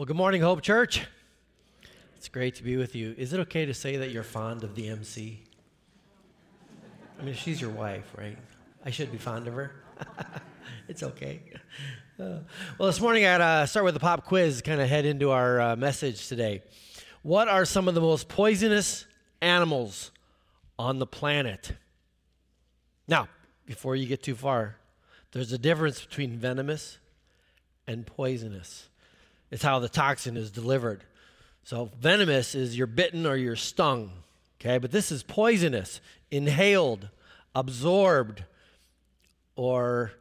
Well, good morning, Hope Church. It's great to be with you. Is it okay to say that you're fond of the MC? I mean, she's your wife, right? I should be fond of her. it's okay. Uh, well, this morning I got to start with a pop quiz, kind of head into our uh, message today. What are some of the most poisonous animals on the planet? Now, before you get too far, there's a difference between venomous and poisonous. It's how the toxin is delivered. So, venomous is you're bitten or you're stung, okay? But this is poisonous, inhaled, absorbed, or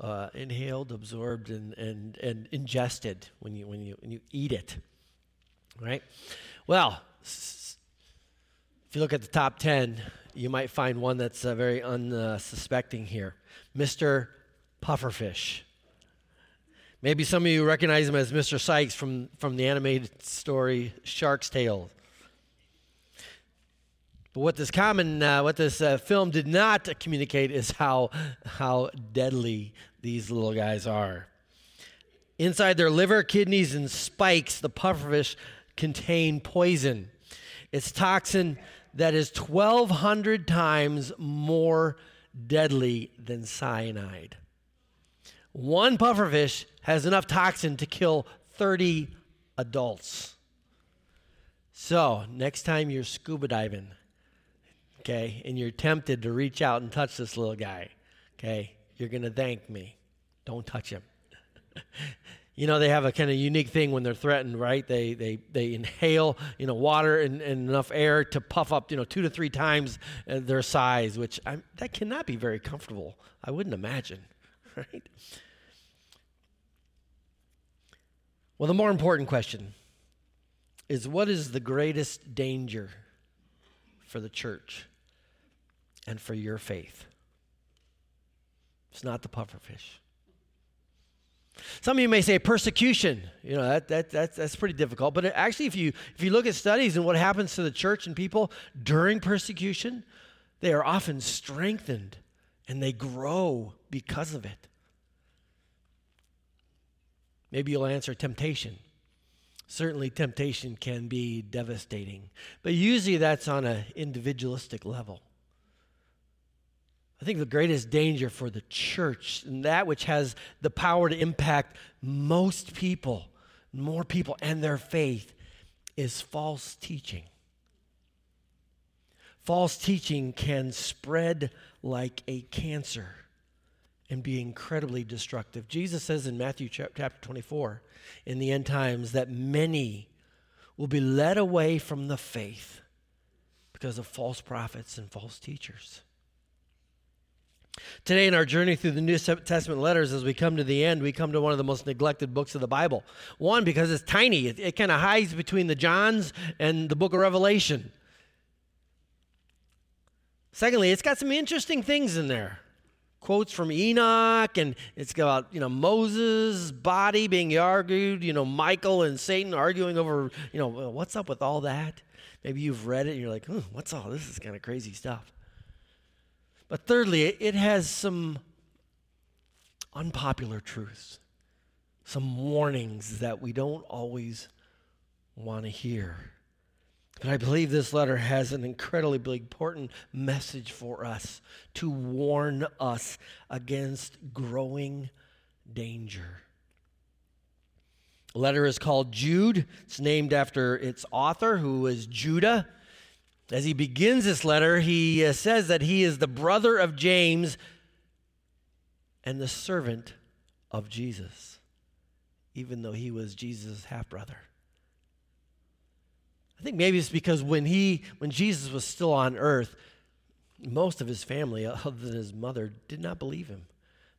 uh, inhaled, absorbed, and, and, and ingested when you, when, you, when you eat it, right? Well, if you look at the top 10, you might find one that's uh, very unsuspecting here Mr. Pufferfish. Maybe some of you recognize him as Mr. Sykes from, from the animated story Shark's Tale. But what this common, uh, what this uh, film did not communicate is how, how deadly these little guys are. Inside their liver, kidneys, and spikes, the pufferfish contain poison. It's toxin that is 1,200 times more deadly than cyanide. One pufferfish has enough toxin to kill 30 adults. So, next time you're scuba diving, okay, and you're tempted to reach out and touch this little guy, okay, you're going to thank me. Don't touch him. you know, they have a kind of unique thing when they're threatened, right? They, they, they inhale, you know, water and, and enough air to puff up, you know, two to three times uh, their size, which I'm, that cannot be very comfortable. I wouldn't imagine, right? Well, the more important question is what is the greatest danger for the church and for your faith? It's not the pufferfish. Some of you may say persecution. You know that, that, that that's pretty difficult. But actually, if you if you look at studies and what happens to the church and people during persecution, they are often strengthened and they grow because of it. Maybe you'll answer temptation. Certainly, temptation can be devastating, but usually that's on an individualistic level. I think the greatest danger for the church and that which has the power to impact most people, more people, and their faith is false teaching. False teaching can spread like a cancer and be incredibly destructive. Jesus says in Matthew chapter 24, in the end times, that many will be led away from the faith because of false prophets and false teachers. Today, in our journey through the New Testament letters, as we come to the end, we come to one of the most neglected books of the Bible. One, because it's tiny, it, it kind of hides between the Johns and the book of Revelation. Secondly, it's got some interesting things in there quotes from Enoch, and it's about you know Moses' body being argued. You know Michael and Satan arguing over you know what's up with all that. Maybe you've read it and you're like, hmm, what's all this? Is kind of crazy stuff. But thirdly, it has some unpopular truths, some warnings that we don't always want to hear. And I believe this letter has an incredibly important message for us to warn us against growing danger. The letter is called Jude. It's named after its author, who is Judah. As he begins this letter, he uh, says that he is the brother of James and the servant of Jesus, even though he was Jesus' half brother. I think maybe it's because when he when Jesus was still on earth, most of his family, other than his mother, did not believe him.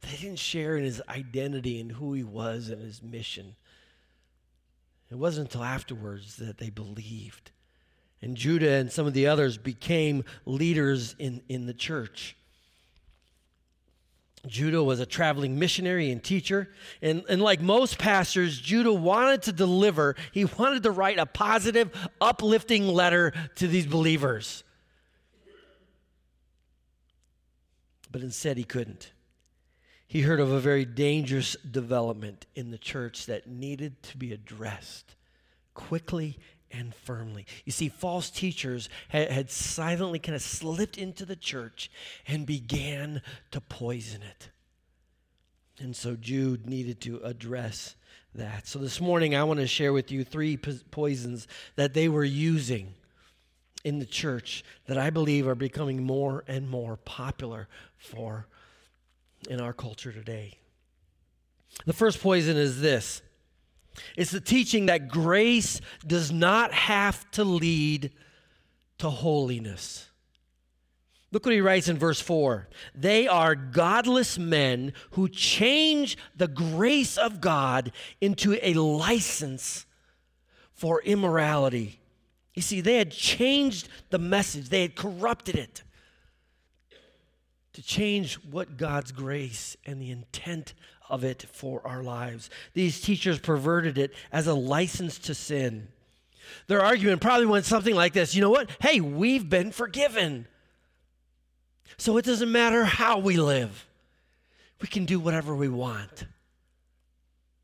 They didn't share in his identity and who he was and his mission. It wasn't until afterwards that they believed. And Judah and some of the others became leaders in, in the church. Judah was a traveling missionary and teacher. And, and like most pastors, Judah wanted to deliver, he wanted to write a positive, uplifting letter to these believers. But instead, he couldn't. he heard of a very dangerous development in the church that needed to be addressed quickly and firmly. You see, false teachers had, had, silently kind of slipped into the church and began to poison it. And so Jude needed to address that. So this morning, I want to share with you three poisons that they were using in the church that I believe are becoming more and more popular for in our culture today. The first poison is this it's the teaching that grace does not have to lead to holiness. Look what he writes in verse 4. They are godless men who change the grace of God into a license for immorality. You see, they had changed the message, they had corrupted it to change what God's grace and the intent of it for our lives. These teachers perverted it as a license to sin. Their argument probably went something like this You know what? Hey, we've been forgiven. So it doesn't matter how we live, we can do whatever we want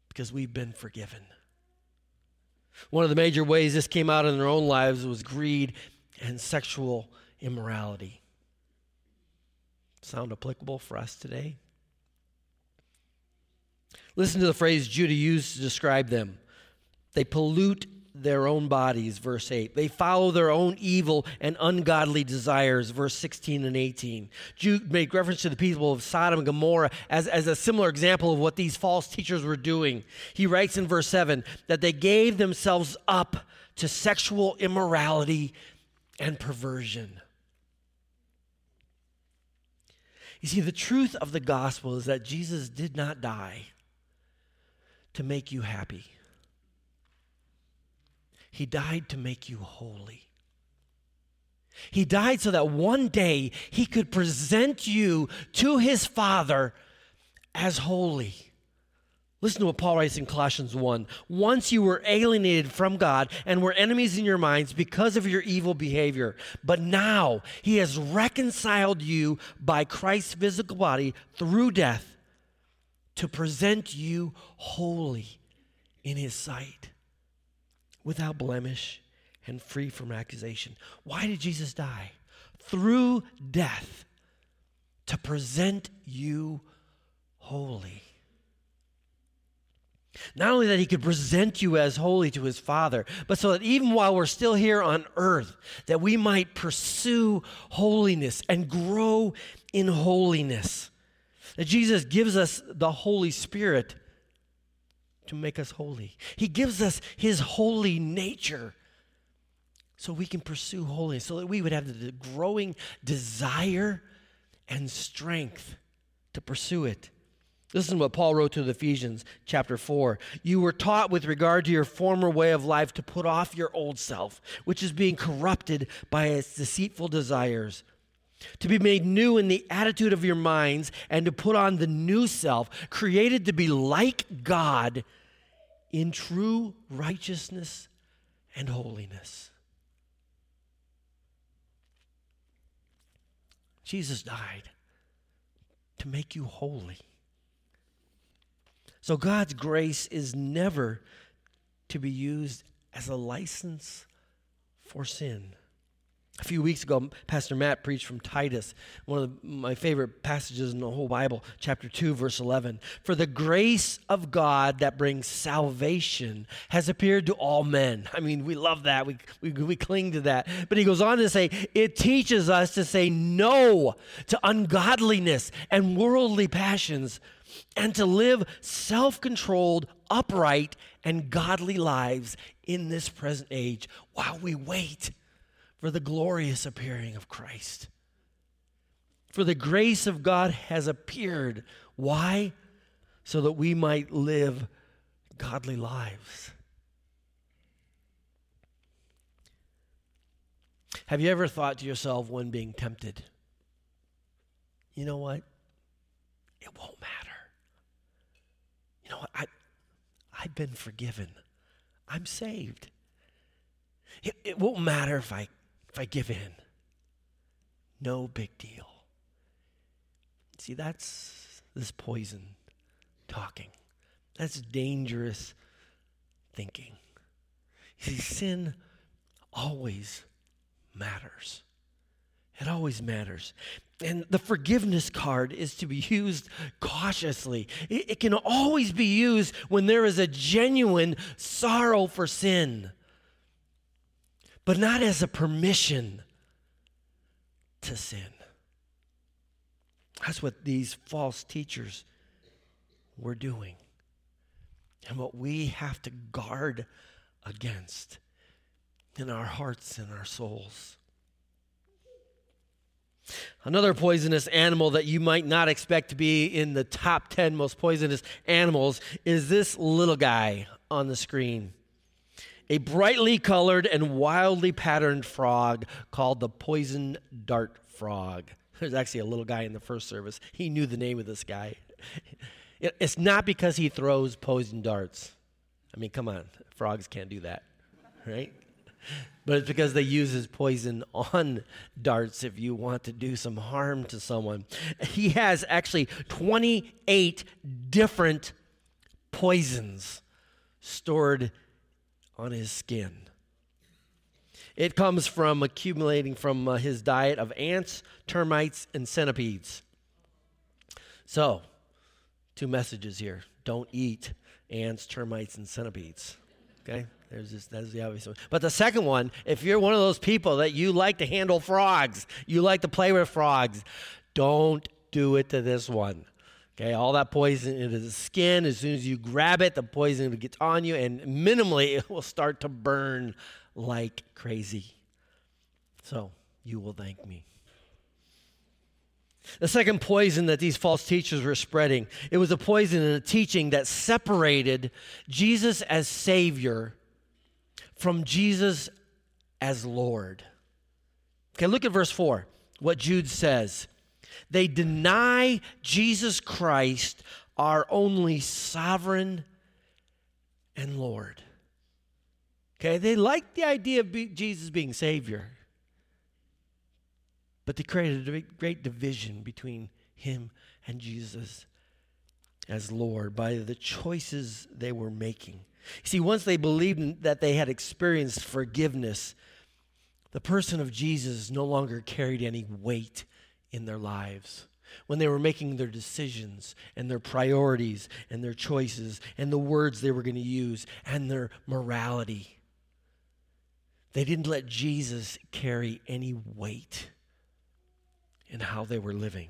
because we've been forgiven. One of the major ways this came out in their own lives was greed and sexual immorality. Sound applicable for us today? Listen to the phrase Judah used to describe them. They pollute their own bodies, verse 8. They follow their own evil and ungodly desires, verse 16 and 18. Jude made reference to the people of Sodom and Gomorrah as, as a similar example of what these false teachers were doing. He writes in verse 7 that they gave themselves up to sexual immorality and perversion. You see, the truth of the gospel is that Jesus did not die to make you happy, He died to make you holy. He died so that one day He could present you to His Father as holy. Listen to what Paul writes in Colossians 1. Once you were alienated from God and were enemies in your minds because of your evil behavior, but now he has reconciled you by Christ's physical body through death to present you holy in his sight, without blemish and free from accusation. Why did Jesus die? Through death to present you holy. Not only that he could present you as holy to his Father, but so that even while we're still here on earth, that we might pursue holiness and grow in holiness. That Jesus gives us the Holy Spirit to make us holy. He gives us his holy nature so we can pursue holiness, so that we would have the growing desire and strength to pursue it. Listen to what Paul wrote to the Ephesians, chapter 4. You were taught with regard to your former way of life to put off your old self, which is being corrupted by its deceitful desires, to be made new in the attitude of your minds, and to put on the new self, created to be like God in true righteousness and holiness. Jesus died to make you holy. So God's grace is never to be used as a license for sin. A few weeks ago, Pastor Matt preached from Titus, one of the, my favorite passages in the whole Bible, chapter 2, verse 11. For the grace of God that brings salvation has appeared to all men. I mean, we love that. We, we, we cling to that. But he goes on to say, it teaches us to say no to ungodliness and worldly passions and to live self controlled, upright, and godly lives in this present age while we wait for the glorious appearing of Christ. For the grace of God has appeared. Why? So that we might live godly lives. Have you ever thought to yourself when being tempted, you know what? It won't matter You know what? I, I've been forgiven. I'm saved. It, it won't matter if I, if I give in. No big deal. See, that's, this poison talking. That's dangerous thinking. You see, sin always matters. It always matters. And the forgiveness card is to be used cautiously. It, it, can always be used when there is a genuine sorrow for sin, but not as a permission to sin. That's what these false teachers were doing. And what we have to guard against in our hearts and our souls. Another poisonous animal that you might not expect to be in the top 10 most poisonous animals is this little guy on the screen. A brightly colored and wildly patterned frog called the poison dart frog. There's actually a little guy in the first service. He knew the name of this guy. It's not because he throws poison darts. I mean, come on, frogs can't do that, right? but it's because they use his poison on darts if you want to do some harm to someone. He has actually 28 different poisons stored on his skin. It comes from accumulating from uh, his diet of ants, termites, and centipedes. So, two messages here don't eat ants, termites, and centipedes. Okay? There's just that's the obvious one. But the second one, if you're one of those people that you like to handle frogs, you like to play with frogs, don't do it to this one. Okay, all that poison into the skin. As soon as you grab it, the poison gets on you, and minimally it will start to burn like crazy. So you will thank me. The second poison that these false teachers were spreading, it was a poison and a teaching that separated Jesus as Savior from Jesus as Lord. Okay, look at verse 4, what Jude says. They deny Jesus Christ, our only sovereign and Lord. Okay, they like the idea of be- Jesus being Savior, but they created a great division between him and Jesus as Lord by the choices they were making. See, once they believed that they had experienced forgiveness, the person of Jesus no longer carried any weight in their lives. When they were making their decisions and their priorities and their choices and the words they were going to use and their morality, they didn't let Jesus carry any weight in how they were living.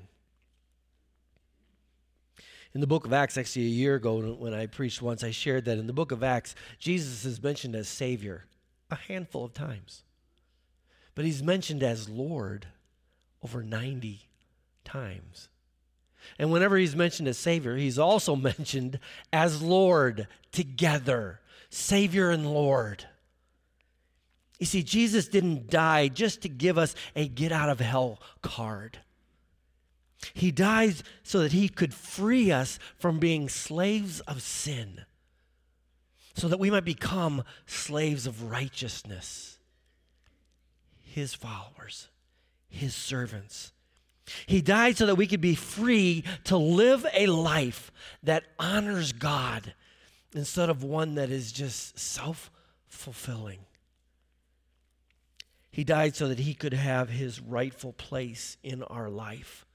In the book of Acts, actually, a year ago when I preached once, I shared that in the book of Acts, Jesus is mentioned as Savior a handful of times. But he's mentioned as Lord over 90 times. And whenever he's mentioned as Savior, he's also mentioned as Lord together. Savior and Lord. You see, Jesus didn't die just to give us a get out of hell card. He dies so that he could free us from being slaves of sin, so that we might become slaves of righteousness, his followers, his servants. He died so that we could be free to live a life that honors God instead of one that is just self fulfilling. He died so that he could have his rightful place in our life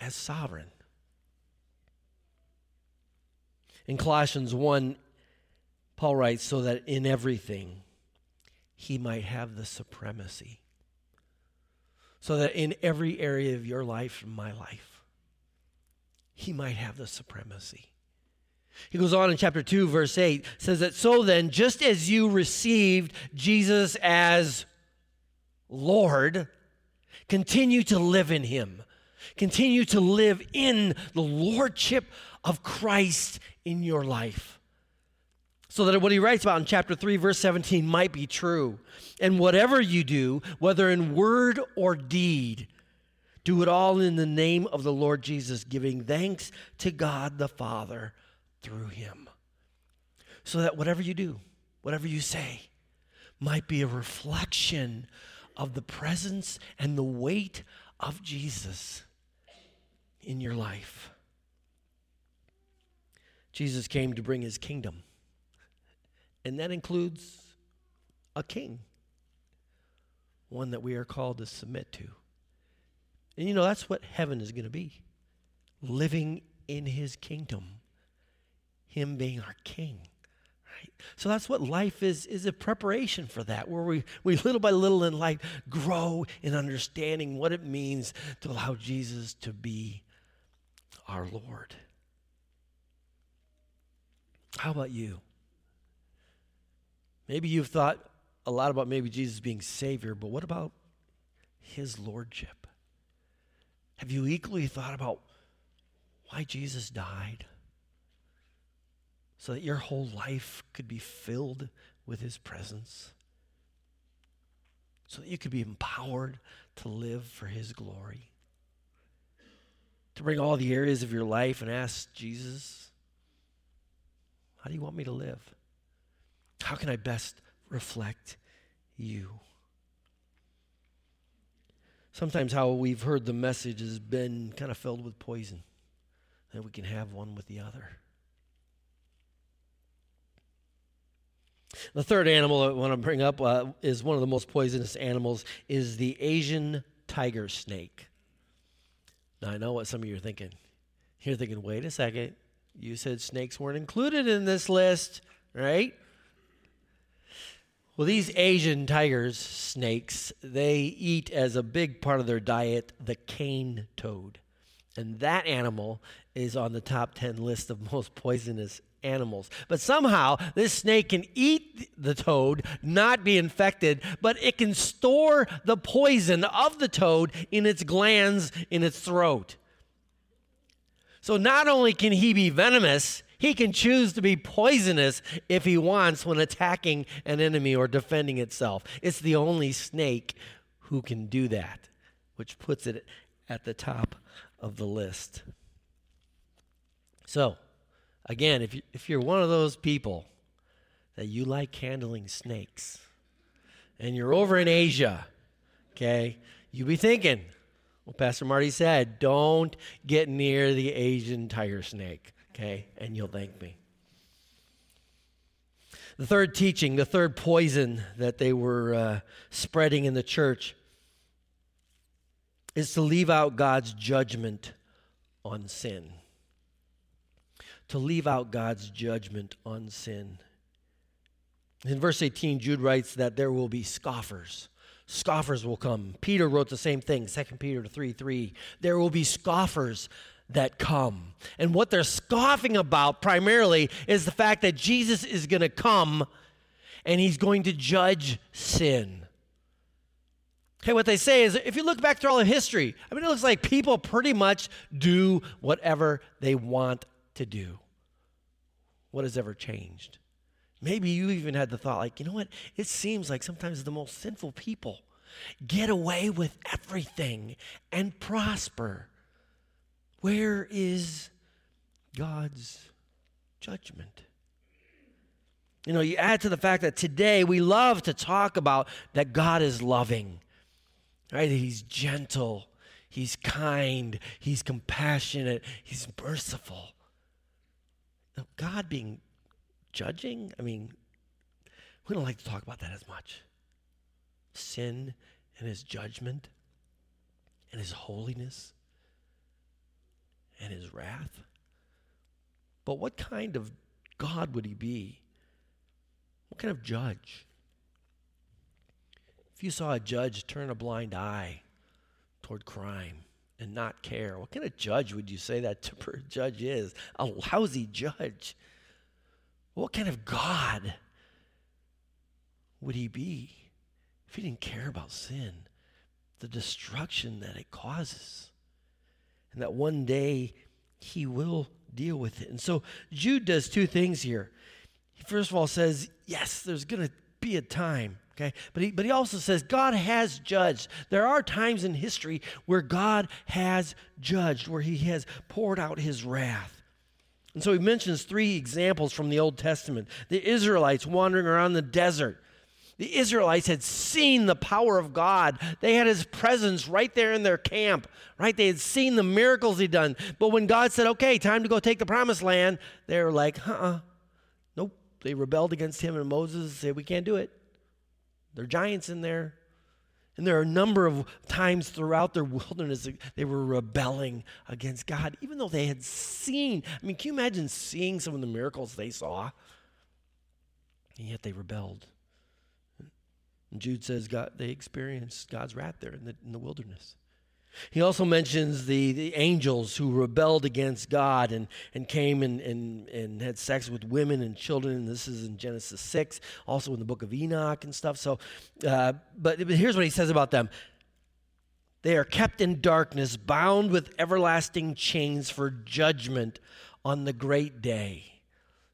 as sovereign. In Colossians 1, Paul writes, so that in everything he might have the supremacy. So that in every area of your life, my life, he might have the supremacy. He goes on in chapter 2, verse 8, says that so then, just as you received Jesus as Lord, continue to live in him Continue to live in the lordship of Christ in your life. So that what he writes about in chapter 3, verse 17 might be true. And whatever you do, whether in word or deed, do it all in the name of the Lord Jesus, giving thanks to God the Father through him. So that whatever you do, whatever you say, might be a reflection of the presence and the weight of Jesus in your life. Jesus came to bring his kingdom, and that includes a king, one that we are called to submit to. And you know, that's what heaven is going to be living in his kingdom, him being our king. So that's what life is, is a preparation for that, where we, we little by little in life grow in understanding what it means to allow Jesus to be our Lord. How about you? Maybe you've thought a lot about maybe Jesus being Savior, but what about His Lordship? Have you equally thought about why Jesus died? So that your whole life could be filled with His presence? So that you could be empowered to live for His glory? To bring all the areas of your life and ask Jesus, how do you want me to live? How can I best reflect you? Sometimes, how we've heard the message has been kind of filled with poison, and we can have one with the other. The third animal I want to bring up uh, is one of the most poisonous animals is the Asian tiger snake. Now I know what some of you are thinking. You're thinking, wait a second. You said snakes weren't included in this list, right? Well, these Asian tigers, snakes, they eat as a big part of their diet the cane toad. And that animal is on the top 10 list of most poisonous animals. But somehow, this snake can eat the toad, not be infected, but it can store the poison of the toad in its glands in its throat. So not only can he be venomous, he can choose to be poisonous if he wants when attacking an enemy or defending itself. It's the only snake who can do that, which puts it at the top of the list. So, again, if, you, if you're one of those people that you like handling snakes and you're over in Asia, okay, you be thinking, well, Pastor Marty said, don't get near the Asian tiger snake okay? And you'll thank me. The third teaching, the third poison that they were uh, spreading in the church is to leave out God's judgment on sin. To leave out God's judgment on sin. In verse 18, Jude writes that there will be scoffers. Scoffers will come. Peter wrote the same thing, 2 Peter 3 3. There will be scoffers that come. And what they're scoffing about primarily is the fact that Jesus is going to come and he's going to judge sin. Okay, what they say is if you look back through all of history, I mean, it looks like people pretty much do whatever they want to do. What has ever changed? Maybe you even had the thought, like, you know what? It seems like sometimes the most sinful people get away with everything and prosper. Where is God's judgment? You know, you add to the fact that today we love to talk about that God is loving, right? He's gentle, He's kind, He's compassionate, He's merciful. Now, God being judging, I mean, we don't like to talk about that as much. Sin and His judgment and His holiness and his wrath. But what kind of God would he be? What kind of judge? If you saw a judge turn a blind eye toward crime and not care, what kind of judge would you say that judge is? A lousy judge. What kind of God would he be if he didn't care about sin, the destruction that it causes? And that one day he will deal with it. And so Jude does two things here. He first of all says, yes, there's going to be a time, okay? But he, but he also says God has judged. There are times in history where God has judged, where he has poured out his wrath. And so he mentions three examples from the Old Testament the Israelites wandering around the desert The Israelites had seen the power of God. They had his presence right there in their camp, right? They had seen the miracles he'd done. But when God said, okay, time to go take the promised land, they were like, uh uh Nope. They rebelled against him, and Moses said, we can't do it. There are giants in there. And there are a number of times throughout their wilderness they were rebelling against God, even though they had seen. I mean, can you imagine seeing some of the miracles they saw? And yet they rebelled. And Jude says God, they experienced God's wrath there in the, in the wilderness. He also mentions the, the angels who rebelled against God and, and came and, and, and had sex with women and children. And this is in Genesis 6, also in the book of Enoch and stuff. So, uh, but, but here's what he says about them they are kept in darkness, bound with everlasting chains for judgment on the great day.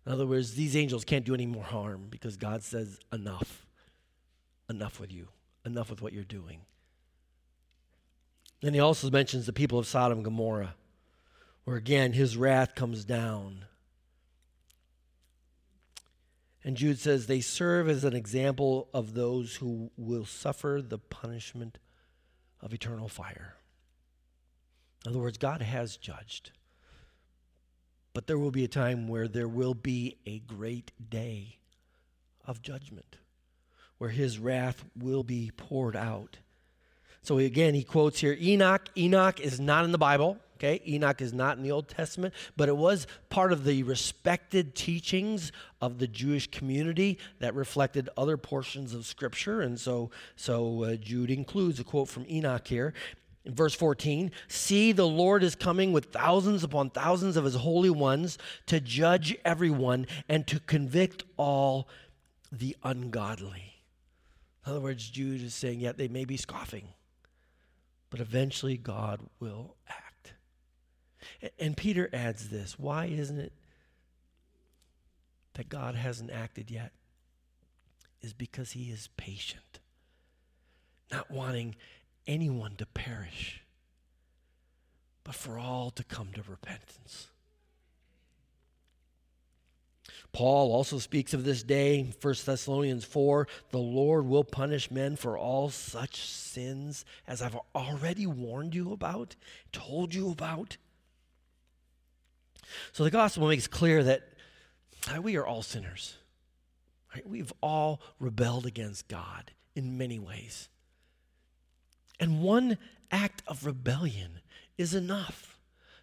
In other words, these angels can't do any more harm because God says, enough enough with you, enough with what you're doing. Then he also mentions the people of Sodom and Gomorrah, where again his wrath comes down. And Jude says they serve as an example of those who will suffer the punishment of eternal fire. In other words, God has judged. But there will be a time where there will be a great day of judgment where his wrath will be poured out. So again, he quotes here Enoch. Enoch is not in the Bible. Okay, Enoch is not in the Old Testament, but it was part of the respected teachings of the Jewish community that reflected other portions of Scripture, and so so uh, Jude includes a quote from Enoch here. In verse 14, see the Lord is coming with thousands upon thousands of his holy ones to judge everyone and to convict all the ungodly. In other words, Jude is saying, yeah, they may be scoffing, but eventually God will act. And Peter adds this why isn't it that God hasn't acted yet? Is because he is patient, not wanting anyone to perish, but for all to come to repentance. Paul also speaks of this day, 1 Thessalonians 4 the Lord will punish men for all such sins as I've already warned you about, told you about. So the gospel makes clear that we are all sinners. Right? We've all rebelled against God in many ways. And one act of rebellion is enough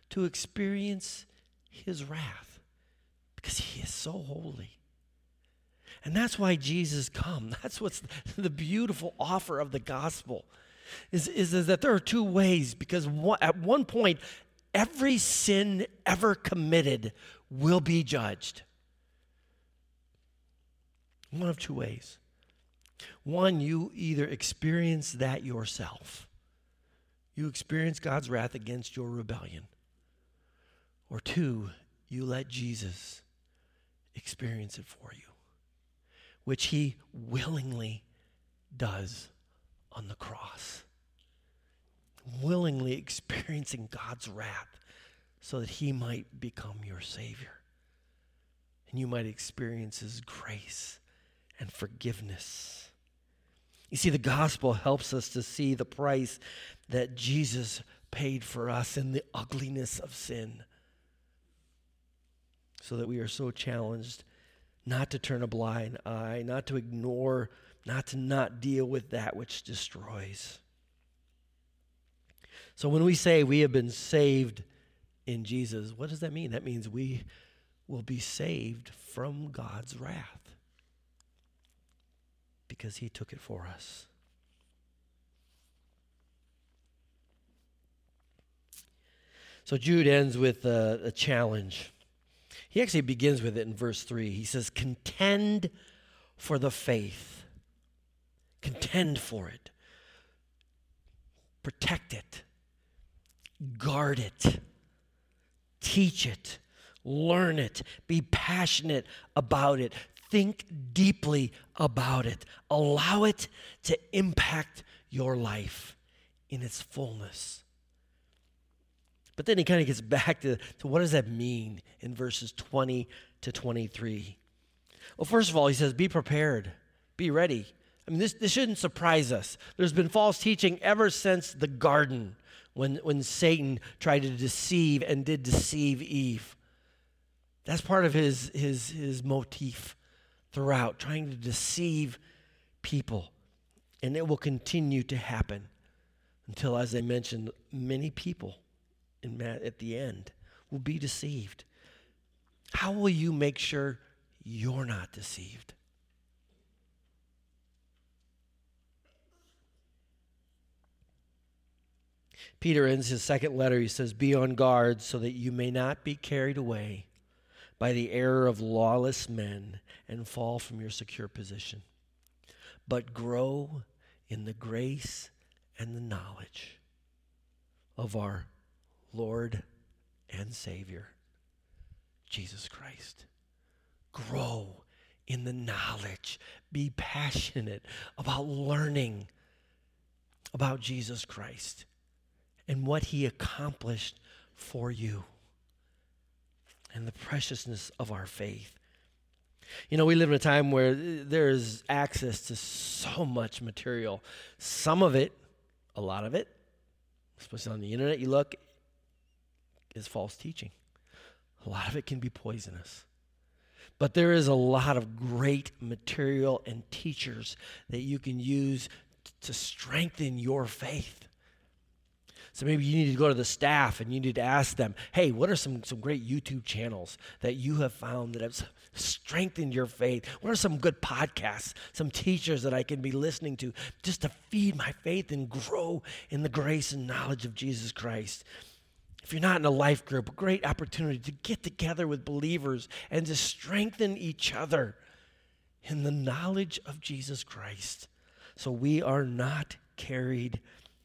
to experience his wrath because he is so holy. And that's why Jesus come. That's what's the beautiful offer of the gospel is, is, is that there are two ways because one, at one point every sin ever committed will be judged. One of two ways. One, you either experience that yourself. You experience God's wrath against your rebellion. Or two, you let Jesus experience it for you, which he willingly does on the cross. Willingly experiencing God's wrath so that he might become your Savior. And you might experience his grace and forgiveness. You see, the gospel helps us to see the price that Jesus paid for us in the ugliness of sin so that we are so challenged not to turn a blind eye, not to ignore, not to not deal with that which destroys. So when we say we have been saved in Jesus, what does that mean? That means we will be saved from God's wrath because he took it for us. So Jude ends with a, a challenge. He actually begins with it in verse 3. He says, Contend for the faith. Contend for it. Protect it. Guard it. Teach it. Learn it. Be passionate about it. Think deeply about it. Allow it to impact your life in its fullness. But then he kind of gets back to, to what does that mean in verses 20 to 23. Well, first of all, he says, be prepared, be ready, I mean, this, this shouldn't surprise us. There's been false teaching ever since the garden when, when Satan tried to deceive and did deceive Eve. That's part of his, his, his motif throughout, trying to deceive people. And it will continue to happen until, as I mentioned, many people in, at the end will be deceived. How will you make sure you're not deceived? Peter ends his second letter. He says, Be on guard so that you may not be carried away by the error of lawless men and fall from your secure position, but grow in the grace and the knowledge of our Lord and Savior, Jesus Christ. Grow in the knowledge. Be passionate about learning about Jesus Christ and what he accomplished for you and the preciousness of our faith. You know, we live in a time where there is access to so much material. Some of it, a lot of it, especially on the internet, you look, is false teaching. A lot of it can be poisonous. But there is a lot of great material and teachers that you can use to strengthen your faith. So maybe you need to go to the staff and you need to ask them, hey, what are some, some great YouTube channels that you have found that have strengthened your faith? What are some good podcasts, some teachers that I can be listening to just to feed my faith and grow in the grace and knowledge of Jesus Christ? If you're not in a life group, a great opportunity to get together with believers and to strengthen each other in the knowledge of Jesus Christ so we are not carried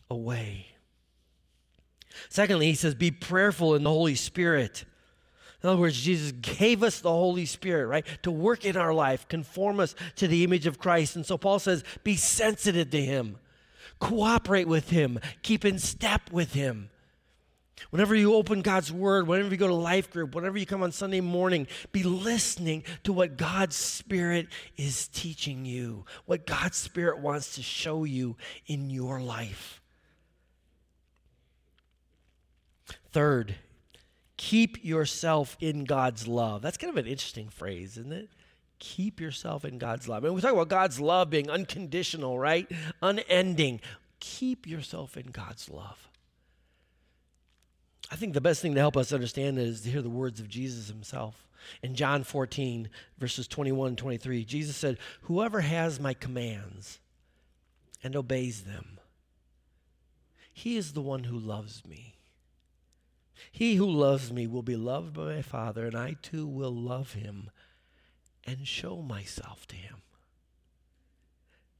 away. Secondly, he says, be prayerful in the Holy Spirit. In other words, Jesus gave us the Holy Spirit, right, to work in our life, conform us to the image of Christ. And so Paul says, be sensitive to Him, cooperate with Him, keep in step with Him. Whenever you open God's Word, whenever you go to life group, whenever you come on Sunday morning, be listening to what God's Spirit is teaching you, what God's Spirit wants to show you in your life. Third, keep yourself in God's love. That's kind of an interesting phrase, isn't it? Keep yourself in God's love. And we talk about God's love being unconditional, right? Unending. Keep yourself in God's love. I think the best thing to help us understand is to hear the words of Jesus himself. In John 14, verses 21 and 23, Jesus said, Whoever has my commands and obeys them, he is the one who loves me. He who loves me will be loved by my Father, and I too will love him and show myself to him.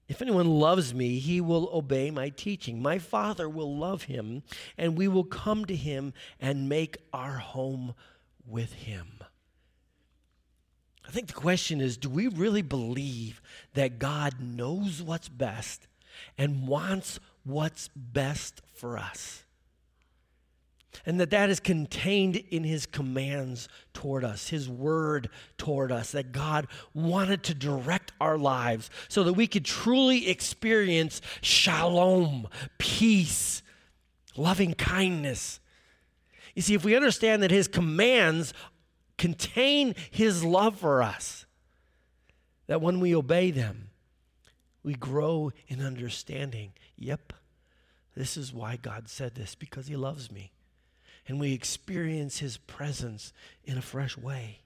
If anyone loves me, he will obey my teaching. My Father will love him, and we will come to him and make our home with him. I think the question is do we really believe that God knows what's best and wants what's best for us? And that that is contained in his commands toward us his word toward us that god wanted to direct our lives so that we could truly experience shalom peace loving kindness. You see if we understand that his commands contain his love for us that when we obey them we grow in understanding. Yep this is why god said this because he loves me and we experience his presence in a fresh way.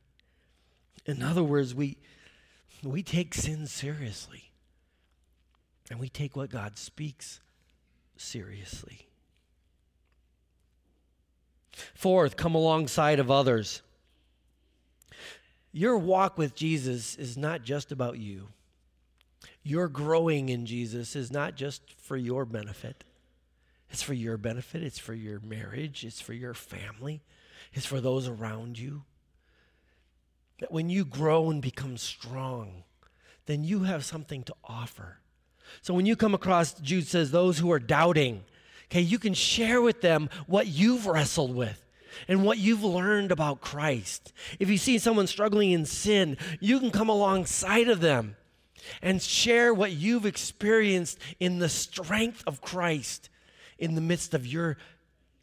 In other words, we, we take sin seriously. And we take what God speaks seriously. Fourth, come alongside of others. Your walk with Jesus is not just about you. Your growing in Jesus is not just for your benefit. It's for your benefit, it's for your marriage, it's for your family, it's for those around you. That when you grow and become strong, then you have something to offer. So when you come across, Jude says, those who are doubting, okay, you can share with them what you've wrestled with and what you've learned about Christ. If you see someone struggling in sin, you can come alongside of them and share what you've experienced in the strength of Christ in the midst of your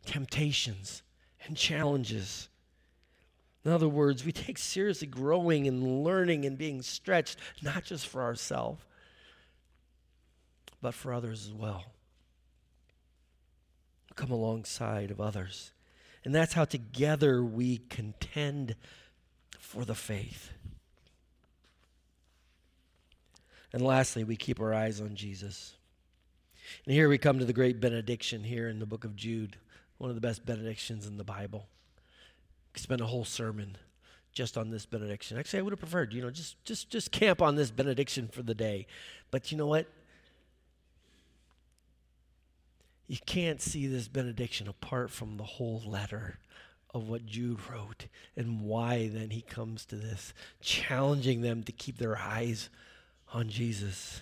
temptations and challenges. In other words, we take seriously growing and learning and being stretched, not just for ourselves, but for others as well. Come alongside of others. And that's how together we contend for the faith. And lastly, we keep our eyes on Jesus. And here we come to the great benediction here in the book of Jude, one of the best benedictions in the Bible. We spend a whole sermon just on this benediction. Actually, I would have preferred, you know, just just just camp on this benediction for the day. But you know what? You can't see this benediction apart from the whole letter of what Jude wrote and why then he comes to this, challenging them to keep their eyes on Jesus.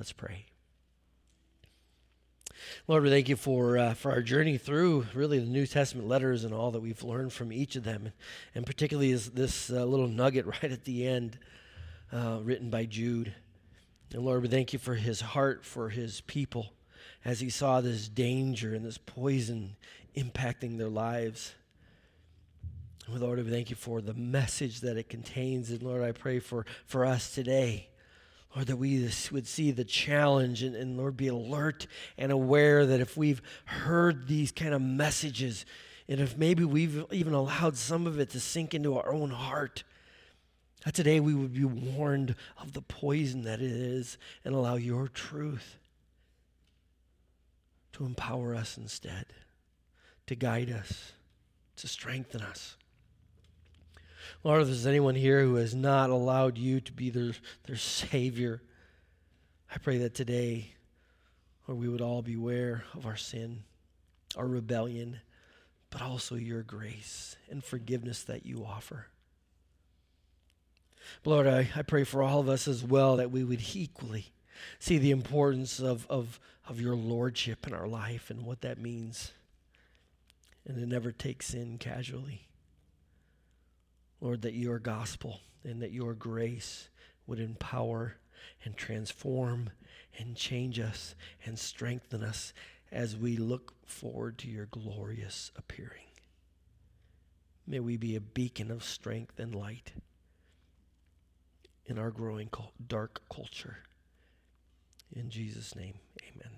Let's pray. Lord, we thank you for uh, for our journey through really the New Testament letters and all that we've learned from each of them, and, particularly is this uh, little nugget right at the end, uh, written by Jude. And Lord, we thank you for his heart for his people, as he saw this danger and this poison impacting their lives. And Lord, we thank you for the message that it contains, and Lord, I pray for for us today Lord, that we would see the challenge and, and, Lord, be alert and aware that if we've heard these kind of messages, and if maybe we've even allowed some of it to sink into our own heart, that today we would be warned of the poison that it is and allow your truth to empower us instead, to guide us, to strengthen us. Lord, if there's anyone here who has not allowed you to be their, their Savior, I pray that today, Lord, we would all beware of our sin, our rebellion, but also your grace and forgiveness that you offer. Lord, I, I pray for all of us as well that we would equally see the importance of, of, of your lordship in our life and what that means, and to never take sin casually. Lord, that your gospel and that your grace would empower and transform and change us and strengthen us as we look forward to your glorious appearing. May we be a beacon of strength and light in our growing dark culture. In Jesus' name, amen.